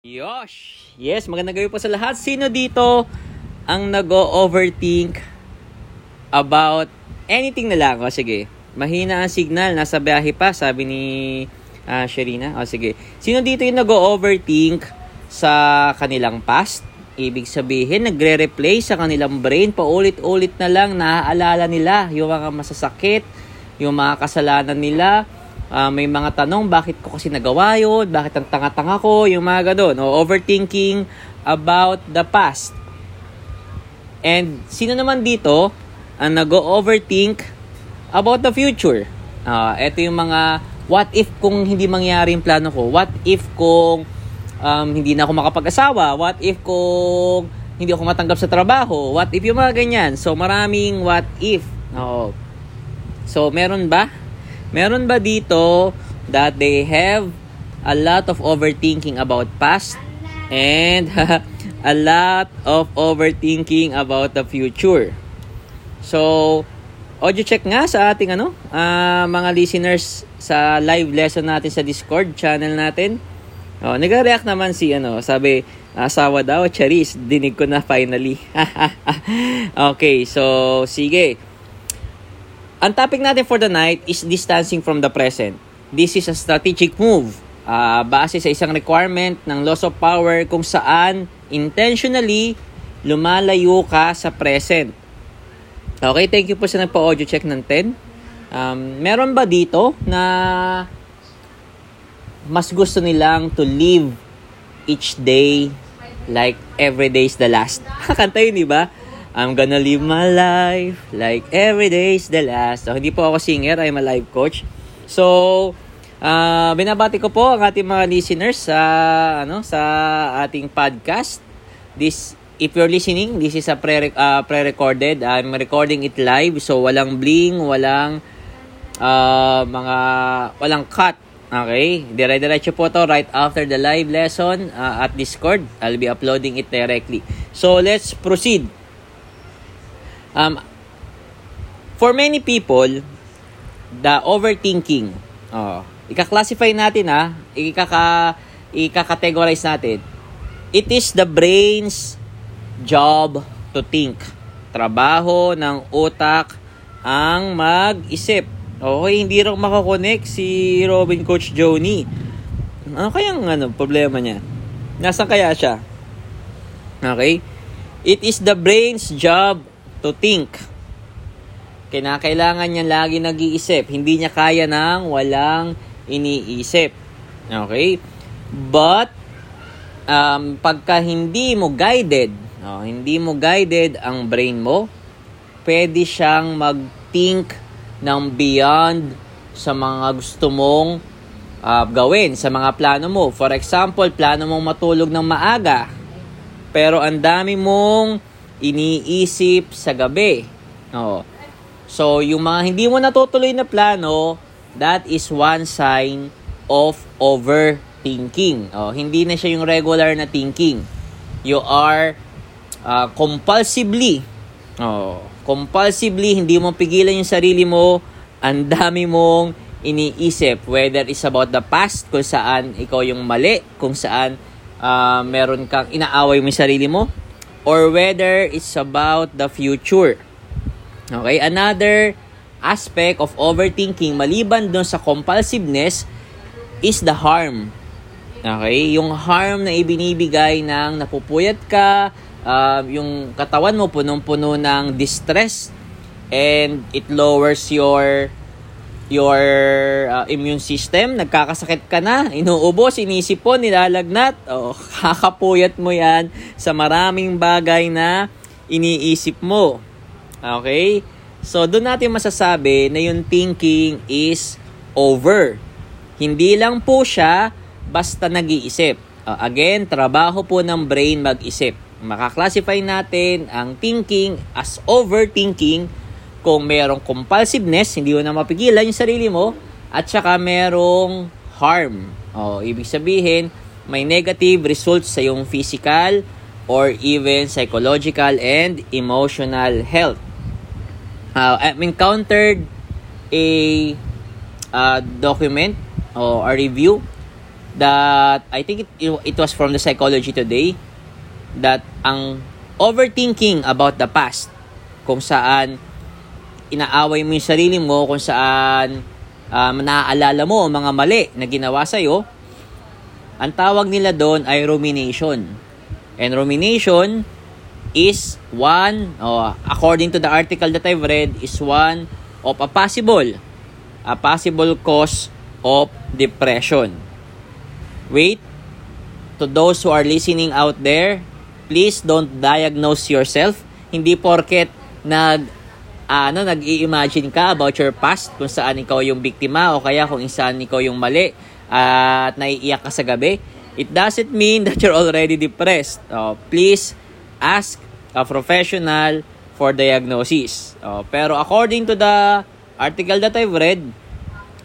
Yosh! Yes, magandang gabi po sa lahat. Sino dito ang nag-overthink about anything na lang? O sige, mahina ang signal, nasa biyahe pa, sabi ni uh, Sherina. O sige, sino dito yung nag-overthink sa kanilang past? Ibig sabihin, nagre-replay sa kanilang brain, paulit-ulit na lang, naaalala nila yung mga masasakit, yung mga kasalanan nila, Uh, may mga tanong, bakit ko kasi nagawa yun? Bakit ang tanga-tanga ko? Yung mga ganun. O overthinking about the past. And sino naman dito ang nag-overthink about the future? Uh, ito yung mga what if kung hindi mangyari yung plano ko? What if kung um, hindi na ako makapag-asawa? What if kung hindi ako matanggap sa trabaho? What if yung mga ganyan? So maraming what if. Oo. So meron ba Meron ba dito that they have a lot of overthinking about past and a lot of overthinking about the future. So, audio check nga sa ating ano, uh, mga listeners sa live lesson natin sa Discord channel natin. Oh, nag-react naman si ano, sabi, asawa daw, Charis, dinig ko na finally. okay, so sige. Ang topic natin for the night is distancing from the present. This is a strategic move uh, base sa isang requirement ng loss of power kung saan intentionally lumalayo ka sa present. Okay, thank you po sa nagpa-audio check ng 10. Um, meron ba dito na mas gusto nilang to live each day like every day is the last? Kanta yun, di ba? I'm gonna live my life like every day is the last. So, hindi po ako singer, I'm a life coach. So, uh, binabati ko po ang ating mga listeners sa ano sa ating podcast. This if you're listening, this is a pre uh, pre-recorded. I'm recording it live so walang bling, walang uh, mga walang cut. Okay? Dire-diretso po to right after the live lesson uh, at Discord. I'll be uploading it directly. So, let's proceed. Um, for many people, the overthinking, oh, ika-classify natin ha, ikaka, ika-categorize natin, it is the brain's job to think. Trabaho ng utak ang mag-isip. Okay, hindi rin makakonect si Robin Coach Joni. Ano kayang ano, problema niya? Nasaan kaya siya? Okay? It is the brain's job to think. Kinakailangan niya lagi nag-iisip. Hindi niya kaya nang walang iniisip. Okay? But, um, pagka hindi mo guided, no, hindi mo guided ang brain mo, pwede siyang mag-think ng beyond sa mga gusto mong uh, gawin, sa mga plano mo. For example, plano mong matulog ng maaga, pero ang dami mong iniisip sa gabi. Oh. So, yung mga hindi mo natutuloy na plano, that is one sign of overthinking. Oh, hindi na siya yung regular na thinking. You are uh, compulsively, oh, compulsively, hindi mo pigilan yung sarili mo, ang dami mong iniisip, whether it's about the past, kung saan ikaw yung mali, kung saan uh, meron kang inaaway mo yung sarili mo, or whether it's about the future. Okay, another aspect of overthinking maliban doon sa compulsiveness is the harm. Okay, yung harm na ibinibigay ng napupuyat ka, uh, yung katawan mo punong-puno ng distress and it lowers your your uh, immune system, nagkakasakit ka na, inuubos, inisipon, nilalagnat, o oh, kakapuyat mo yan sa maraming bagay na iniisip mo. Okay? So, doon natin masasabi na yung thinking is over. Hindi lang po siya basta nag-iisip. Uh, again, trabaho po ng brain mag-isip. Makaklasify natin ang thinking as overthinking kung merong compulsiveness, hindi mo na mapigilan yung sarili mo, at saka merong harm. O, ibig sabihin, may negative results sa yung physical or even psychological and emotional health. Uh, I've encountered a uh, document or a review that I think it, it was from the Psychology Today that ang overthinking about the past kung saan inaaway mo yung sarili mo kung saan um, naaalala mo ang mga mali na ginawa sa'yo ang tawag nila doon ay rumination. And rumination is one oh, according to the article that I've read is one of a possible a possible cause of depression. Wait to those who are listening out there please don't diagnose yourself. Hindi porket nag ano nag-i-imagine ka about your past kung saan ikaw yung biktima o kaya kung saan ikaw yung mali at naiiyak ka sa gabi. It doesn't mean that you're already depressed. Uh, please ask a professional for diagnosis. Uh, pero according to the article that I've read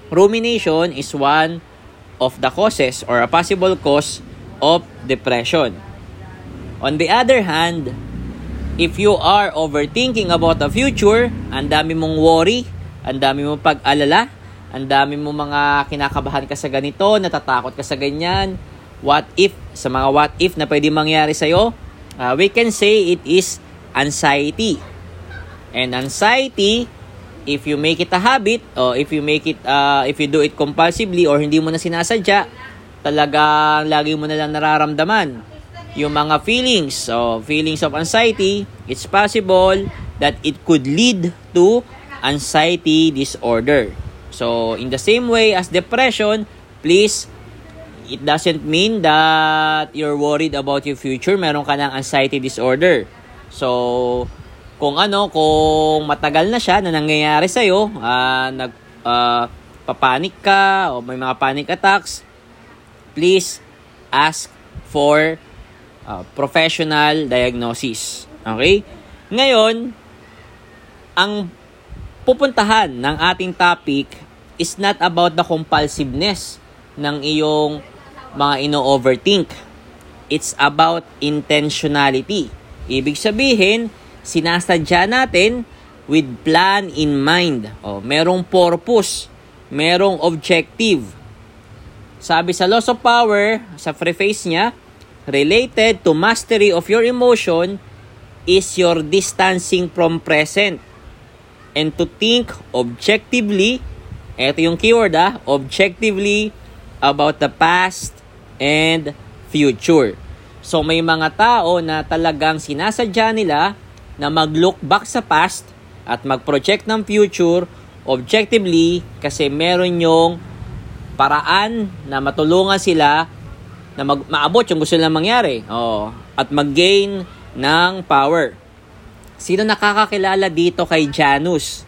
rumination is one of the causes or a possible cause of depression. On the other hand, if you are overthinking about the future, ang dami mong worry, ang dami mong pag-alala, ang dami mong mga kinakabahan ka sa ganito, natatakot ka sa ganyan, what if, sa mga what if na pwede mangyari sa'yo, uh, we can say it is anxiety. And anxiety if you make it a habit o if you make it uh, if you do it compulsively or hindi mo na sinasadya talagang lagi mo na lang nararamdaman yung mga feelings. O feelings of anxiety it's possible that it could lead to anxiety disorder. So in the same way as depression please it doesn't mean that you're worried about your future. Meron ka ng anxiety disorder. So kung ano, kung matagal na siya na nangyayari sa iyo, uh, nag uh, papanik ka o may mga panic attacks, please ask for uh, professional diagnosis. Okay? Ngayon, ang pupuntahan ng ating topic is not about the compulsiveness ng iyong mga ino-overthink. It's about intentionality. Ibig sabihin, sinasadya natin with plan in mind. O, merong purpose, merong objective. Sabi sa Loss of Power, sa preface niya, related to mastery of your emotion is your distancing from present and to think objectively, eto yung keyword ah, objectively about the past and future. So may mga tao na talagang sinasadya nila na mag-look back sa past at mag-project ng future objectively kasi meron yung paraan na matulungan sila na mag- maabot yung gusto nilang mangyari oh, at mag-gain ng power. Sino nakakakilala dito kay Janus?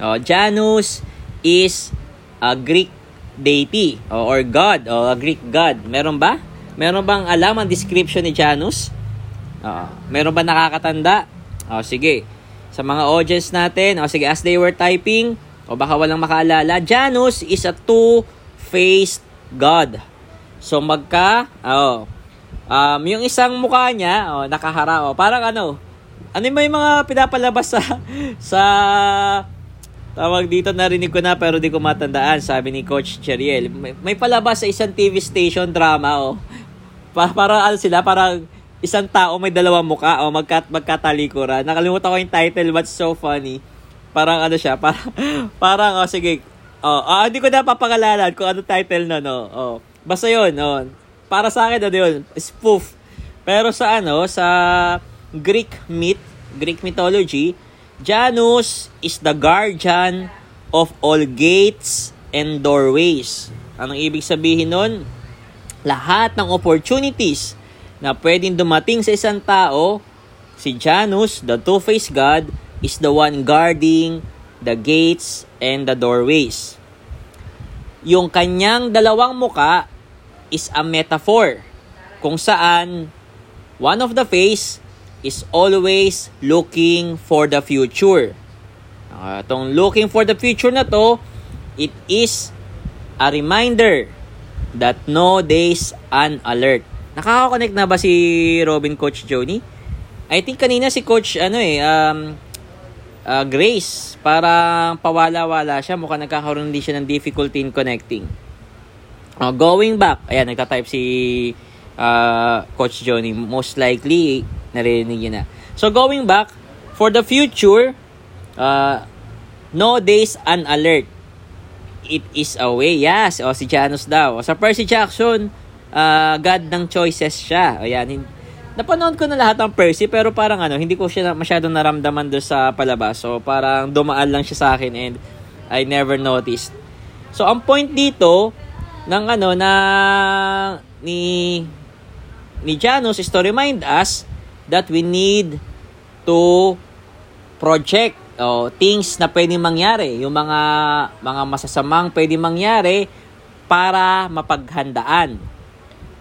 Oh, Janus is a Greek deity oh, or god o a Greek god. Meron ba? Meron bang alam ang description ni Janus? Oh, meron ba nakakatanda? O, sige. Sa mga audience natin, o sige, as they were typing, o baka walang makaalala, Janus is a two-faced God. So, magka, oh, um, yung isang mukha niya, oh, nakahara, oh, parang ano, ano may mga pinapalabas sa, sa, tawag dito narinig ko na pero di ko matandaan, sabi ni Coach Cheriel. May, may palabas sa isang TV station drama, oh. Pa, para ano sila, parang isang tao may dalawang muka o magkat magkatalikuran. Nakalimutan ko yung title but so funny. Parang ano siya, parang, parang oh, sige. Oh, oh, hindi ko na papangalanan kung ano title na no. Oh. Basta 'yon, oh. Para sa akin ano 'yun, spoof. Pero sa ano, sa Greek myth, Greek mythology, Janus is the guardian of all gates and doorways. Anong ibig sabihin nun? Lahat ng opportunities na pwedeng dumating sa isang tao, si Janus, the two-faced God, is the one guarding the gates and the doorways. Yung kanyang dalawang muka is a metaphor kung saan one of the face is always looking for the future. Uh, looking for the future na to, it is a reminder that no days unalert. Nakaka-connect na ba si Robin Coach Joni? I think kanina si Coach ano eh um uh, Grace parang pawala-wala siya mukhang nagkakaroon din siya ng difficulty in connecting. Uh, going back, ayan, nagta-type si uh, Coach Johnny. Most likely, narinig niya na. So, going back, for the future, uh, no days unalert. It is a way. Yes, o si Janus daw. O, sa Percy Jackson, uh, God ng choices siya. O yan, napanood ko na lahat ng Percy pero parang ano, hindi ko siya masyadong naramdaman doon sa palabas. So parang dumaan lang siya sa akin and I never noticed. So ang point dito ng ano na ni ni Janus is to remind us that we need to project oh, things na pwedeng mangyari, yung mga mga masasamang pwedeng mangyari para mapaghandaan.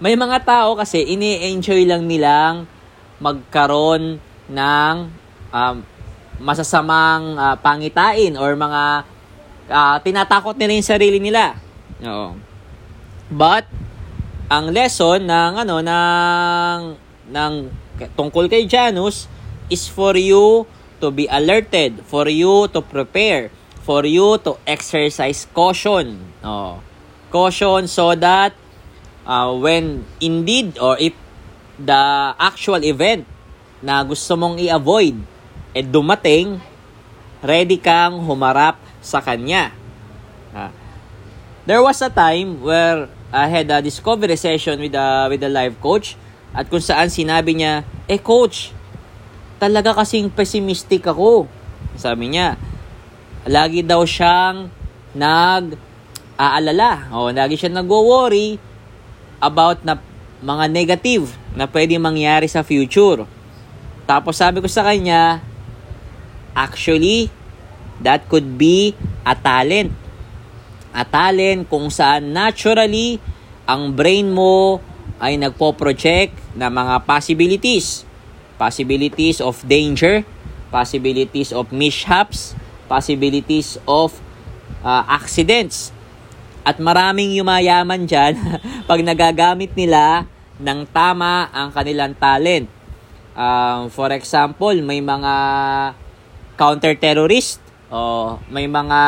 May mga tao kasi ini-enjoy lang nilang magkaroon ng um, masasamang uh, pangitain or mga uh, tinatakot nila yung sarili nila. Oo. But ang lesson ng ano ng ng tungkol kay Janus is for you to be alerted, for you to prepare, for you to exercise caution. Oh. Caution so that uh, when indeed or if the actual event na gusto mong i-avoid eh dumating, ready kang humarap sa kanya. Uh, there was a time where I had a discovery session with a, with a live coach at kung saan sinabi niya, eh coach, talaga kasing pessimistic ako. Sabi niya, lagi daw siyang nag-aalala. O, lagi siya nagwo-worry about na mga negative na pwede mangyari sa future. Tapos sabi ko sa kanya, actually, that could be a talent a talent kung saan naturally ang brain mo ay nagpo-project na mga possibilities. Possibilities of danger, possibilities of mishaps, possibilities of uh, accidents. At maraming yumayaman dyan pag nagagamit nila ng tama ang kanilang talent. Um, for example, may mga counter-terrorist Oh, may mga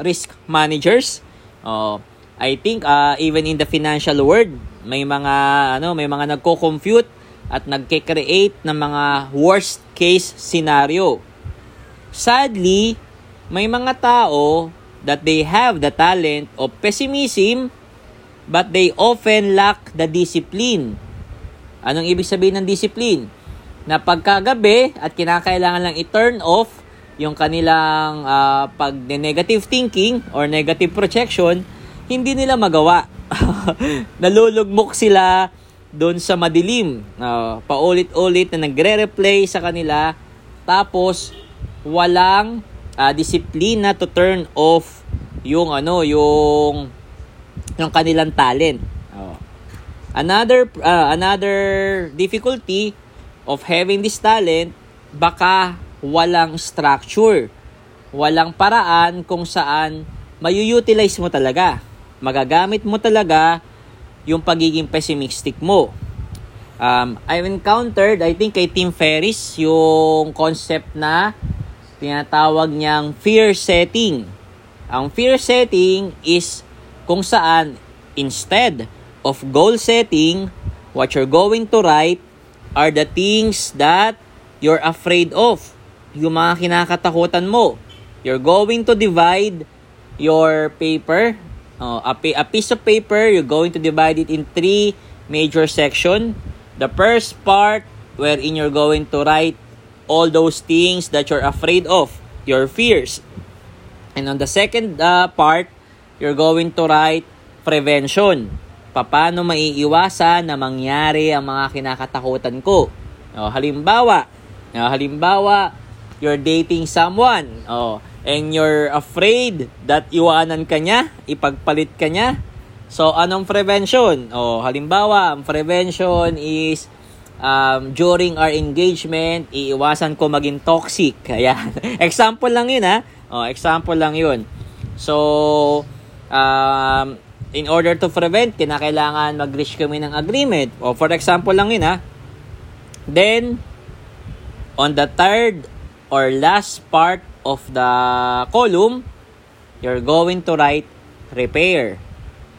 risk managers. Oh, I think uh, even in the financial world, may mga ano, may mga nagko-compute at nagke-create ng mga worst case scenario. Sadly, may mga tao that they have the talent of pessimism but they often lack the discipline. Anong ibig sabihin ng discipline? Na pagkagabi at kinakailangan lang i-turn off yung kanilang uh, pag negative thinking or negative projection, hindi nila magawa. Nalulugmok sila doon sa madilim. Uh, paulit-ulit na nagre-replay sa kanila tapos walang uh, disiplina to turn off yung ano yung yung kanilang talent. Oh. Another uh, another difficulty of having this talent baka walang structure. Walang paraan kung saan mayu-utilize mo talaga. Magagamit mo talaga yung pagiging pessimistic mo. Um, I've encountered, I think kay Tim Ferriss, yung concept na tinatawag niyang fear setting. Ang fear setting is kung saan instead of goal setting, what you're going to write are the things that you're afraid of yung mga kinakatakutan mo. You're going to divide your paper, uh, a, a piece of paper, you're going to divide it in three major section. The first part wherein you're going to write all those things that you're afraid of, your fears. And on the second uh, part, you're going to write prevention. Paano maiiwasan na mangyari ang mga kinakatakutan ko? O, halimbawa, o, halimbawa, you're dating someone, oh, and you're afraid that iwanan ka niya, ipagpalit ka niya, so anong prevention? Oh, halimbawa, ang prevention is um, during our engagement, iiwasan ko maging toxic. Ayan. example lang yun, ha? Oh, example lang yun. So, um, in order to prevent, kinakailangan mag-reach kami ng agreement. O, oh, for example lang yun, ha? Then, on the third or last part of the column, you're going to write repair.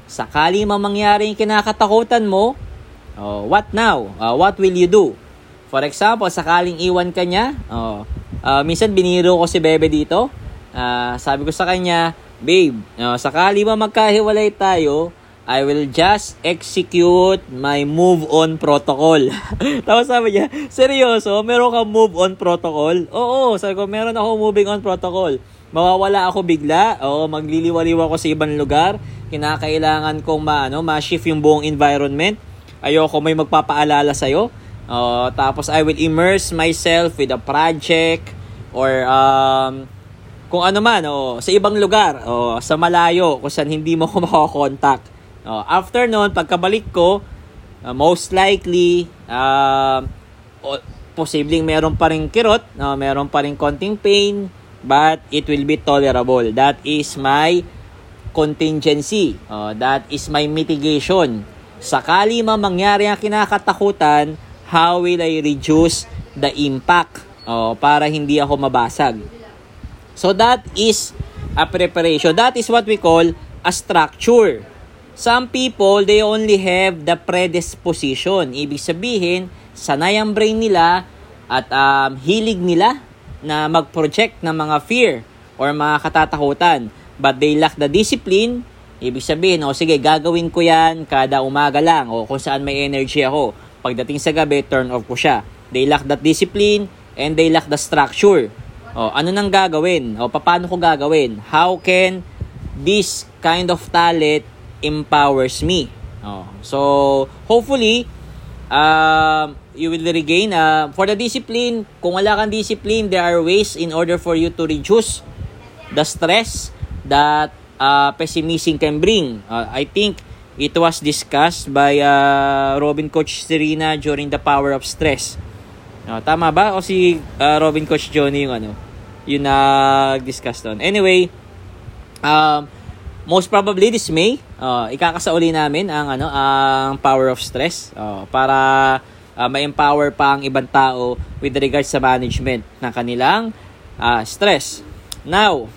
sakali man mangyari yung kinakatakutan mo, oh, what now? Uh, what will you do? For example, sakaling iwan ka niya, oh, uh, minsan biniro ko si Bebe dito, uh, sabi ko sa kanya, Babe, uh, sakali man magkahiwalay tayo, I will just execute my move on protocol. Tapos sabi niya, seryoso, meron kang move on protocol? Oo, sabi ko, meron ako moving on protocol. Mawawala ako bigla, o magliliwaliw ako sa ibang lugar, kinakailangan kong ma, ano, ma-shift yung buong environment. Ayoko may magpapaalala sa'yo. Uh, tapos I will immerse myself with a project or um, kung ano man, oh, sa ibang lugar, oh, sa malayo, kung saan hindi mo ko makakontakt. Oh, after noon, pagkabalik ko, uh, most likely, uh, posibleng meron pa rin kirot, uh, meron pa rin konting pain, but it will be tolerable. That is my contingency. Uh, that is my mitigation. Sakali man mangyari ang kinakatakutan, how will I reduce the impact uh, para hindi ako mabasag? So that is a preparation. That is what we call a structure. Some people, they only have the predisposition. Ibig sabihin, sanay ang brain nila at um, hilig nila na mag-project ng mga fear or mga katatakutan. But they lack the discipline. Ibig sabihin, o oh, sige, gagawin ko yan kada umaga lang o kung saan may energy ako. Pagdating sa gabi, turn off ko siya. They lack that discipline and they lack the structure. O, ano nang gagawin? O, paano ko gagawin? How can this kind of talent empowers me. Oh. So, hopefully, uh, you will regain. Uh, for the discipline, kung wala kang discipline, there are ways in order for you to reduce the stress that uh, pessimism can bring. Uh, I think it was discussed by uh, Robin Coach Serena during the power of stress. Uh, tama ba? O si uh, Robin Coach Johnny yung ano, yung nag-discuss doon. Anyway, um, most probably this May, uh, ikakasauli namin ang ano ang power of stress uh, para uh, ma-empower pa ang ibang tao with regards sa management ng kanilang uh, stress. Now,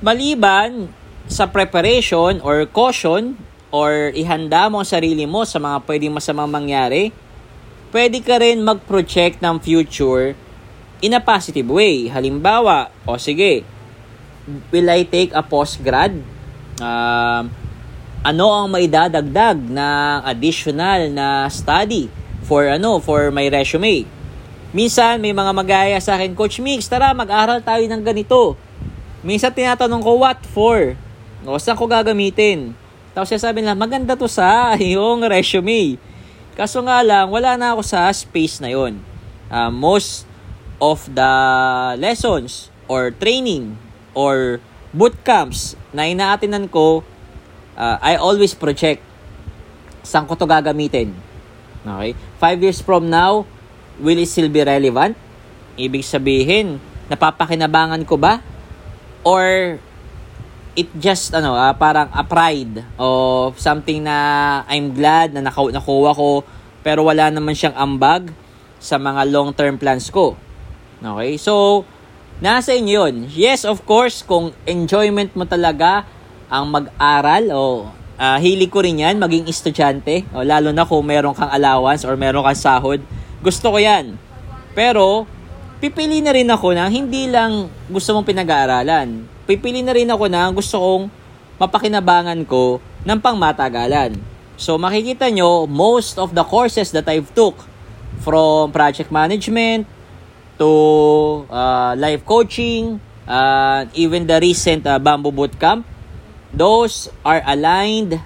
maliban sa preparation or caution or ihanda mo ang sarili mo sa mga pwedeng masamang mangyari, pwede ka rin mag-project ng future in a positive way. Halimbawa, o sige, will I take a postgrad? Um, ano ang maidadagdag na additional na study for ano for my resume? Minsan may mga magaya sa akin, Coach Mix, tara mag-aral tayo ng ganito. Minsan tinatanong ko, what for? O, saan ko gagamitin? Tapos sabi nila, maganda to sa yung resume. Kaso nga lang, wala na ako sa space na yon. Uh, most of the lessons or training or boot camps na inaatinan ko, uh, I always project saan ko to gagamitin. Okay? Five years from now, will it still be relevant? Ibig sabihin, napapakinabangan ko ba? Or it just ano uh, parang a pride of something na I'm glad na naku- nakuha ko pero wala naman siyang ambag sa mga long-term plans ko. Okay? So, Nasa inyo yun. Yes, of course, kung enjoyment mo talaga ang mag-aral o uh, hilig ko rin yan, maging estudyante, o, lalo na kung meron kang allowance or meron kang sahod, gusto ko yan. Pero, pipili na rin ako na hindi lang gusto mong pinag-aaralan. Pipili na rin ako na gusto kong mapakinabangan ko ng pangmatagalan. So, makikita nyo, most of the courses that I've took from project management, to uh, life coaching, uh, even the recent uh, Bamboo Bootcamp, those are aligned,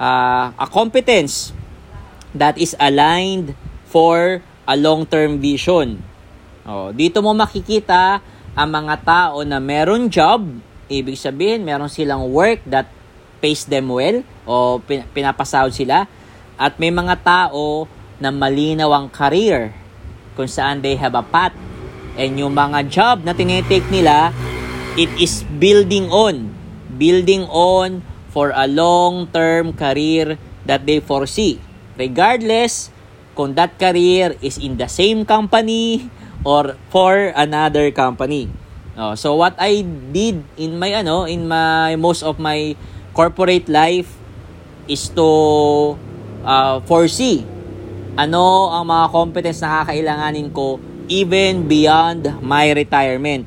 uh, a competence that is aligned for a long-term vision. Oh, dito mo makikita ang mga tao na meron job, ibig sabihin meron silang work that pays them well o pinapasahod sila at may mga tao na malinaw ang career kung saan they have a path. And yung mga job na tinitake nila, it is building on. Building on for a long-term career that they foresee. Regardless kung that career is in the same company or for another company. Oh, so what I did in my ano in my most of my corporate life is to uh, foresee ano ang mga competence na kakailanganin ko even beyond my retirement.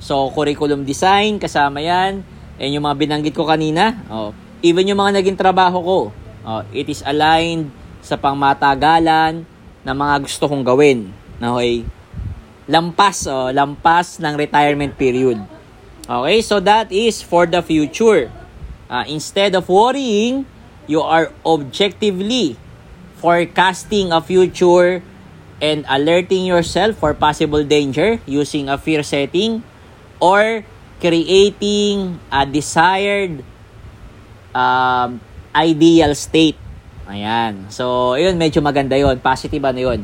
So, curriculum design, kasama yan. And yung mga binanggit ko kanina, oh, even yung mga naging trabaho ko, oh, it is aligned sa pangmatagalan na mga gusto kong gawin. Okay? Lampas, oh, lampas ng retirement period. Okay, so that is for the future. Uh, instead of worrying, you are objectively forecasting a future and alerting yourself for possible danger using a fear setting or creating a desired um, ideal state. Ayan. So, yun, medyo maganda yon Positive ano yun?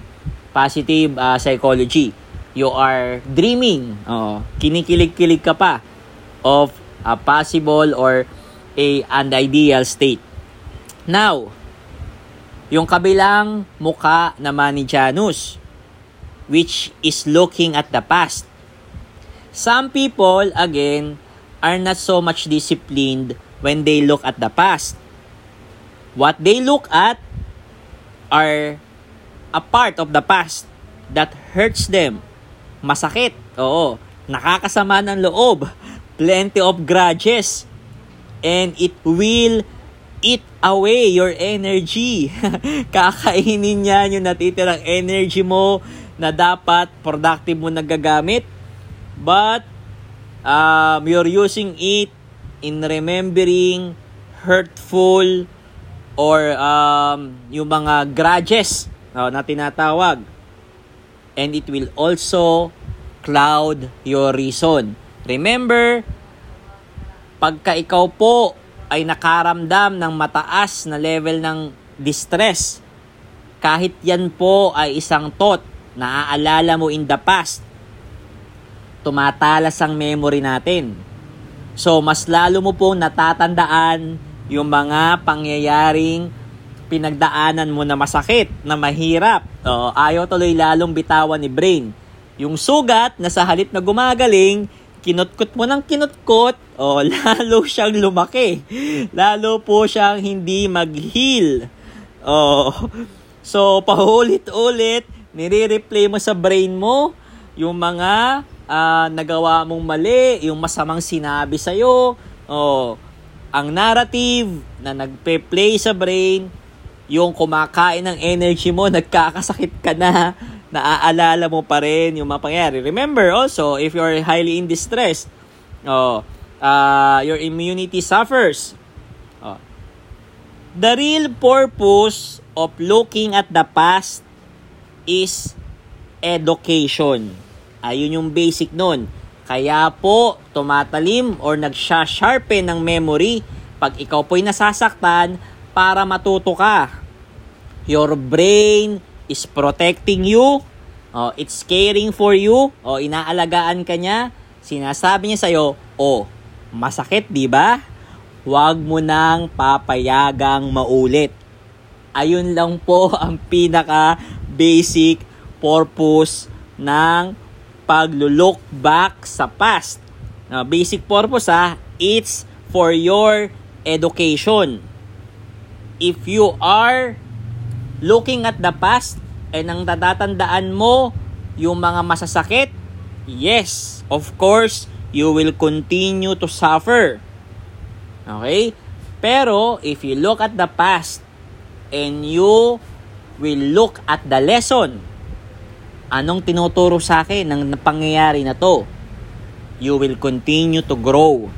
Positive uh, psychology. You are dreaming. Oh, kinikilig-kilig ka pa of a possible or a an ideal state. Now, yung kabilang muka naman ni Janus, which is looking at the past. Some people, again, are not so much disciplined when they look at the past. What they look at are a part of the past that hurts them. Masakit, oo. Nakakasama ng loob. Plenty of grudges. And it will eat away your energy. Kakainin niya yung natitirang energy mo na dapat productive mo nagagamit. But um, you're using it in remembering hurtful or um, yung mga grudges no, na tinatawag. And it will also cloud your reason. Remember, pagka ikaw po ay nakaramdam ng mataas na level ng distress. Kahit yan po ay isang thought na aalala mo in the past, tumatalas ang memory natin. So, mas lalo mo pong natatandaan yung mga pangyayaring pinagdaanan mo na masakit, na mahirap. O, ayaw tuloy lalong bitawan ni brain. Yung sugat na sa halip na gumagaling, kinutkot mo ng kinutkot, oh, lalo siyang lumaki. Lalo po siyang hindi mag-heal. Oh, so, paulit-ulit, nire-replay mo sa brain mo yung mga uh, nagawa mong mali, yung masamang sinabi sa'yo. Oh, ang narrative na nagpe-play sa brain, yung kumakain ng energy mo, nagkakasakit ka na, naaalala mo pa rin yung mga pangyayari. Remember also, if you're highly in distress, oh, uh, your immunity suffers. Oh. The real purpose of looking at the past is education. Ayun yung basic nun. Kaya po, tumatalim or nagsha-sharpen ng memory pag ikaw po'y nasasaktan para matuto ka. Your brain is protecting you. Oh, it's caring for you. Oh, inaalagaan ka niya. Sinasabi niya sa'yo, oh, masakit, di ba? Huwag mo nang papayagang maulit. Ayun lang po ang pinaka basic purpose ng paglo-look back sa past. Now, basic purpose ha, it's for your education. If you are looking at the past and ang tatatandaan mo yung mga masasakit, yes, of course, you will continue to suffer. Okay? Pero, if you look at the past and you will look at the lesson, anong tinuturo sa akin ng pangyayari na to? You will continue to grow.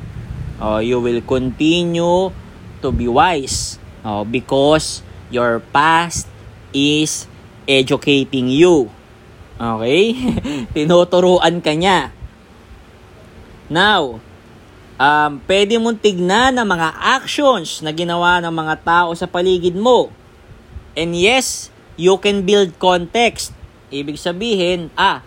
Oh, you will continue to be wise. Oh, because Your past is educating you. Okay? Tinuturuan ka niya. Now, um, pwede mong tignan ang mga actions na ginawa ng mga tao sa paligid mo. And yes, you can build context. Ibig sabihin, ah,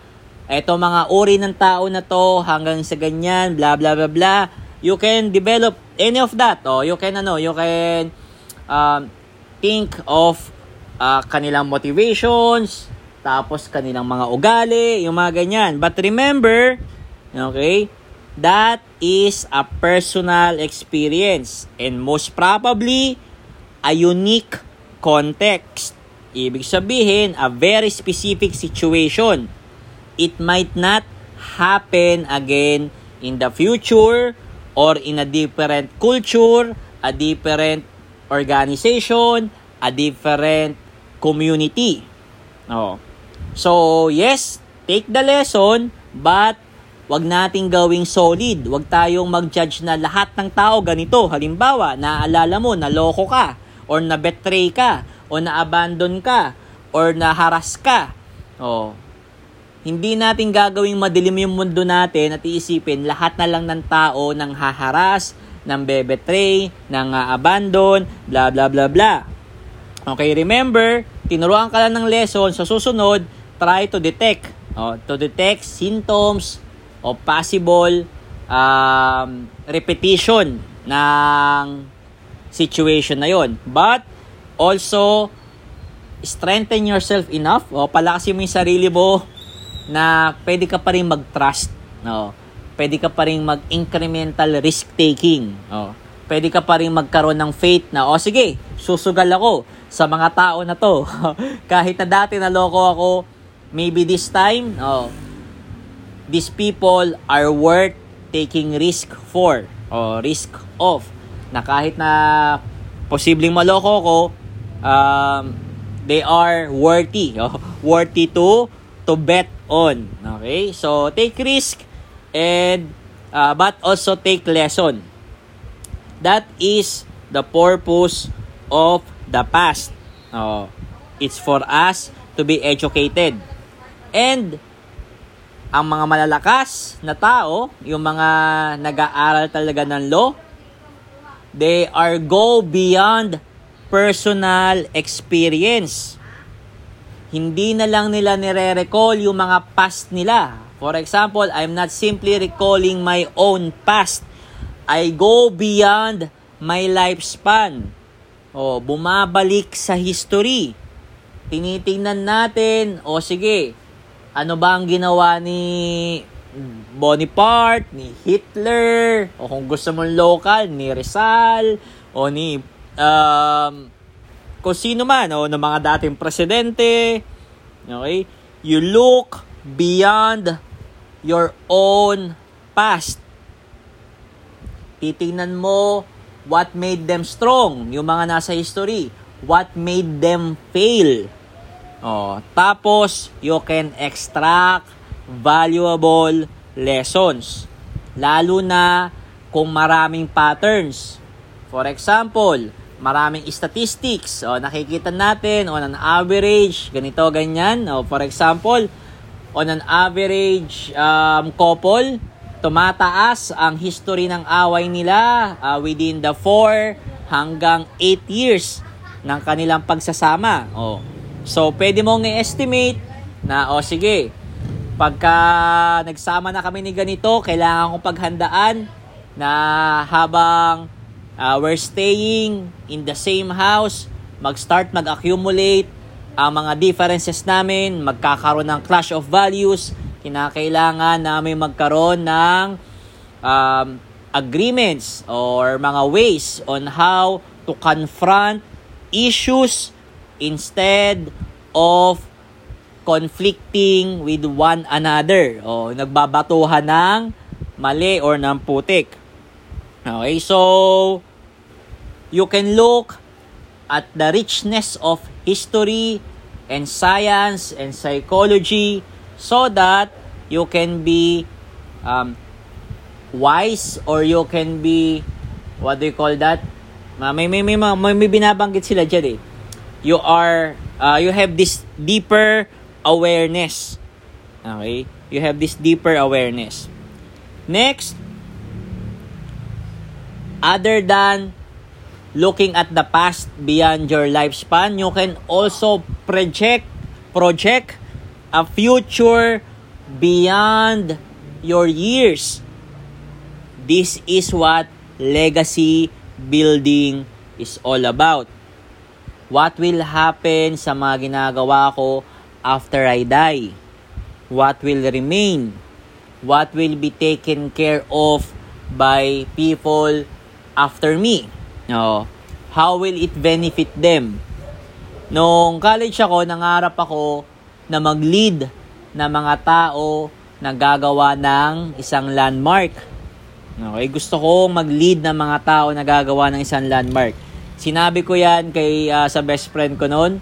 eto mga uri ng tao na to hanggang sa ganyan, bla bla bla bla. You can develop any of that. Oh, you can ano, you can um, think of uh, kanilang motivations, tapos kanilang mga ugali, yung mga ganyan. But remember, okay, that is a personal experience and most probably a unique context. Ibig sabihin, a very specific situation. It might not happen again in the future or in a different culture, a different organization, a different community. Oh. So, yes, take the lesson, but wag nating gawing solid. Wag tayong mag-judge na lahat ng tao ganito. Halimbawa, naaalala mo, naloko ka, or na-betray ka, o na-abandon ka, or na-harass ka. Oh. Hindi natin gagawing madilim yung mundo natin at iisipin lahat na lang ng tao nang haharas, nang bebetray, nang uh, abandon, bla bla bla bla. Okay, remember, tinuruan ka lang ng lesson sa susunod, try to detect oh, to detect symptoms of possible um, repetition ng situation na yon. But also strengthen yourself enough o palakasin mo yung sarili mo na pwede ka pa rin mag-trust. No? Pwede ka pa rin mag-incremental risk taking. Oh. Pwede ka pa rin magkaroon ng faith na, o oh, sige, susugal ako sa mga tao na to. Kahit na dati naloko ako, maybe this time, oh, these people are worth taking risk for o risk of na kahit na posibleng maloko ko um, they are worthy oh, worthy to to bet on okay so take risk and uh, but also take lesson that is the purpose of the past oh, it's for us to be educated And ang mga malalakas na tao, yung mga nag-aaral talaga ng law, they are go beyond personal experience. Hindi na lang nila nire-recall yung mga past nila. For example, I'm not simply recalling my own past. I go beyond my lifespan. O, bumabalik sa history. Tinitingnan natin, o sige, ano ba ang ginawa ni Bonaparte, ni Hitler, o kung gusto mong local, ni Rizal, o ni um, kung sino man, o ng mga dating presidente. Okay? You look beyond your own past. Titingnan mo what made them strong, yung mga nasa history. What made them fail Oh, tapos you can extract valuable lessons. Lalo na kung maraming patterns. For example, maraming statistics. O, nakikita natin on an average, ganito, ganyan. O, for example, on an average um, couple, tumataas ang history ng away nila uh, within the 4 hanggang 8 years ng kanilang pagsasama. O, So, pwede mong i-estimate na, o oh, sige, pagka nagsama na kami ni ganito, kailangan kong paghandaan na habang uh, we're staying in the same house, mag-start mag-accumulate ang mga differences namin, magkakaroon ng clash of values, kinakailangan namin magkaroon ng um, agreements or mga ways on how to confront issues instead of conflicting with one another o nagbabatuhan ng mali or ng putik. Okay, so you can look at the richness of history and science and psychology so that you can be um, wise or you can be what do you call that? May may may, may, may binabanggit sila diyan eh you are uh, you have this deeper awareness. Okay? You have this deeper awareness. Next, other than looking at the past beyond your lifespan, you can also project project a future beyond your years. This is what legacy building is all about. What will happen sa mga ginagawa ko after I die? What will remain? what will be taken care of by people after me. No, how will it benefit them? Nung college ako, nangarap ako na mag-lead na mga tao na gagawa ng isang landmark. Okay, gusto ko mag-lead ng mga tao na gagawa ng isang landmark. Sinabi ko yan kay uh, sa best friend ko noon.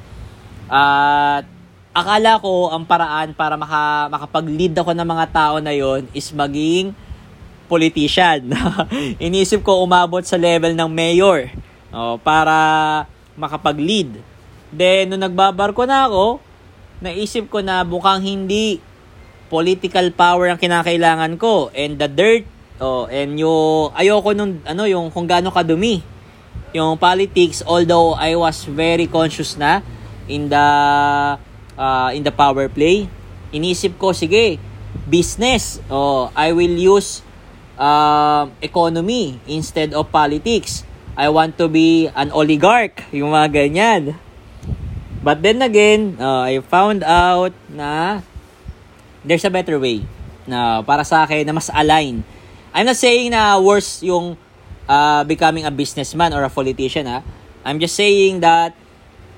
At uh, akala ko ang paraan para maka, makapag-lead ako ng mga tao na yon is maging politician. Inisip ko umabot sa level ng mayor oh, para makapag-lead. Then, nung nagbabarko na ako, naisip ko na bukang hindi political power ang kinakailangan ko and the dirt oh and yung ayoko nung ano yung kung gaano kadumi yung politics although I was very conscious na in the uh, in the power play. Inisip ko, sige, business. Oh, I will use uh, economy instead of politics. I want to be an oligarch, yung mga ganyan. But then again, uh, I found out na there's a better way na para sa akin na mas align. I'm not saying na worse yung uh, becoming a businessman or a politician ha. I'm just saying that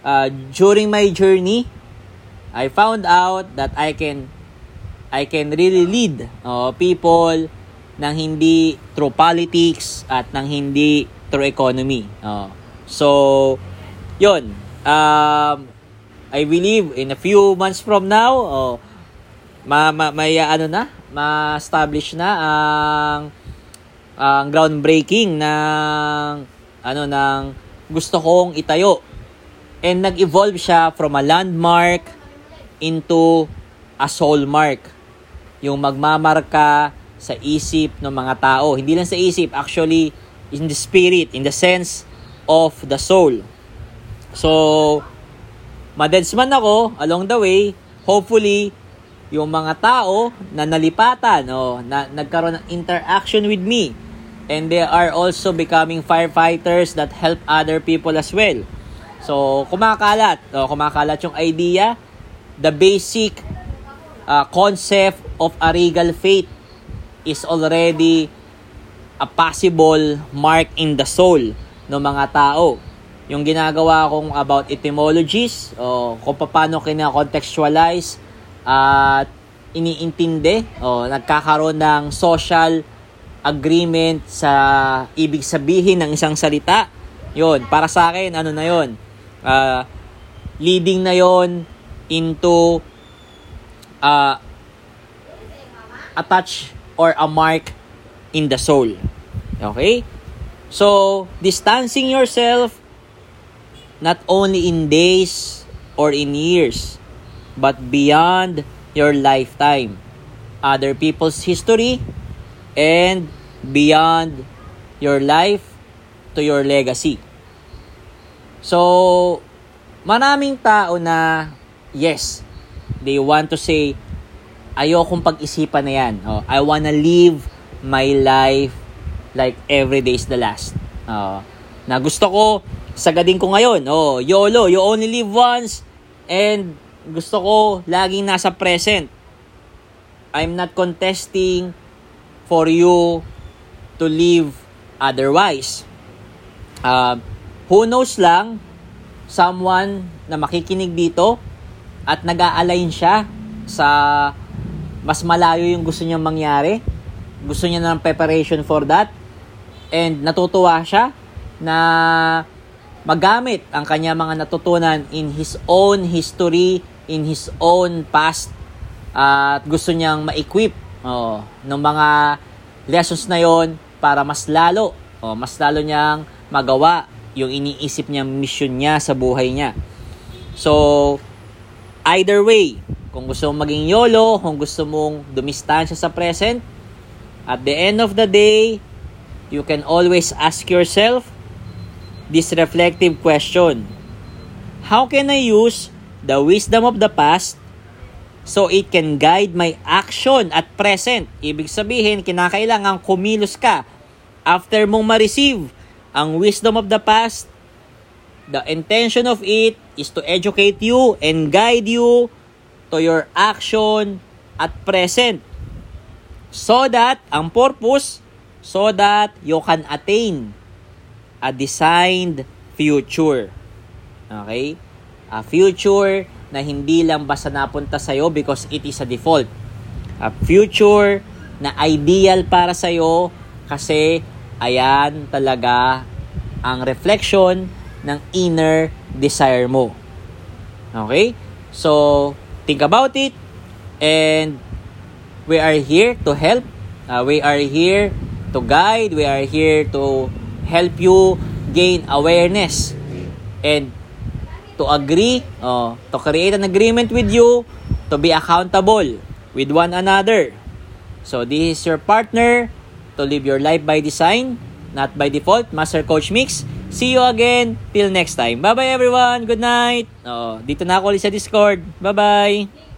uh, during my journey I found out that I can I can really lead uh, people nang hindi through politics at nang hindi through economy. Uh, so, yun. Um, I believe in a few months from now, uh, ma, ma, may ano na, ma-establish na ang ang groundbreaking ng ano ng gusto kong itayo. And nag-evolve siya from a landmark into a soul mark. Yung magmamarka sa isip ng mga tao. Hindi lang sa isip, actually in the spirit, in the sense of the soul. So, madeds man ako along the way, hopefully, yung mga tao na nalipatan o na nagkaroon ng interaction with me and they are also becoming firefighters that help other people as well. So, kumakalat, o, kumakalat yung idea the basic uh, concept of a regal faith is already a possible mark in the soul ng mga tao. Yung ginagawa kong about etymologies, o kung paano kina-contextualize at uh, iniintindi, o nagkakaroon ng social agreement sa ibig sabihin ng isang salita. Yon, para sa akin, ano na yon? Uh, leading na yon into uh, a touch or a mark in the soul. Okay? So, distancing yourself not only in days or in years, but beyond your lifetime, other people's history, and beyond your life to your legacy. So, maraming tao na yes, they want to say, ayokong pag-isipan na yan. Oh, I wanna live my life like every day is the last. Oh, na gusto ko, sagadin ko ngayon. Oh, YOLO, you only live once. And gusto ko laging nasa present. I'm not contesting for you to live otherwise. Uh, who knows lang, someone na makikinig dito, at nag-a-align siya sa mas malayo yung gusto niyang mangyari. Gusto niya ng preparation for that. And natutuwa siya na magamit ang kanya mga natutunan in his own history, in his own past, at gusto niyang ma-equip oh, ng mga lessons na yon para mas lalo, oh, mas lalo niyang magawa yung iniisip niyang mission niya sa buhay niya. So, Either way, kung gusto mong maging YOLO, kung gusto mong dumistansya sa present, at the end of the day, you can always ask yourself this reflective question. How can I use the wisdom of the past so it can guide my action at present? Ibig sabihin, kinakailangan kumilos ka after mong ma-receive ang wisdom of the past The intention of it is to educate you and guide you to your action at present. So that, ang purpose, so that you can attain a designed future. Okay? A future na hindi lang basta napunta sa'yo because it is a default. A future na ideal para sa'yo kasi ayan talaga ang reflection ng inner desire mo. Okay? So, think about it and we are here to help. Uh, we are here to guide. We are here to help you gain awareness and to agree, uh, to create an agreement with you, to be accountable with one another. So this is your partner to live your life by design, not by default. Master Coach Mix. See you again. Till next time. Bye-bye everyone. Good night. Oh, dito na ako ulit sa Discord. Bye-bye.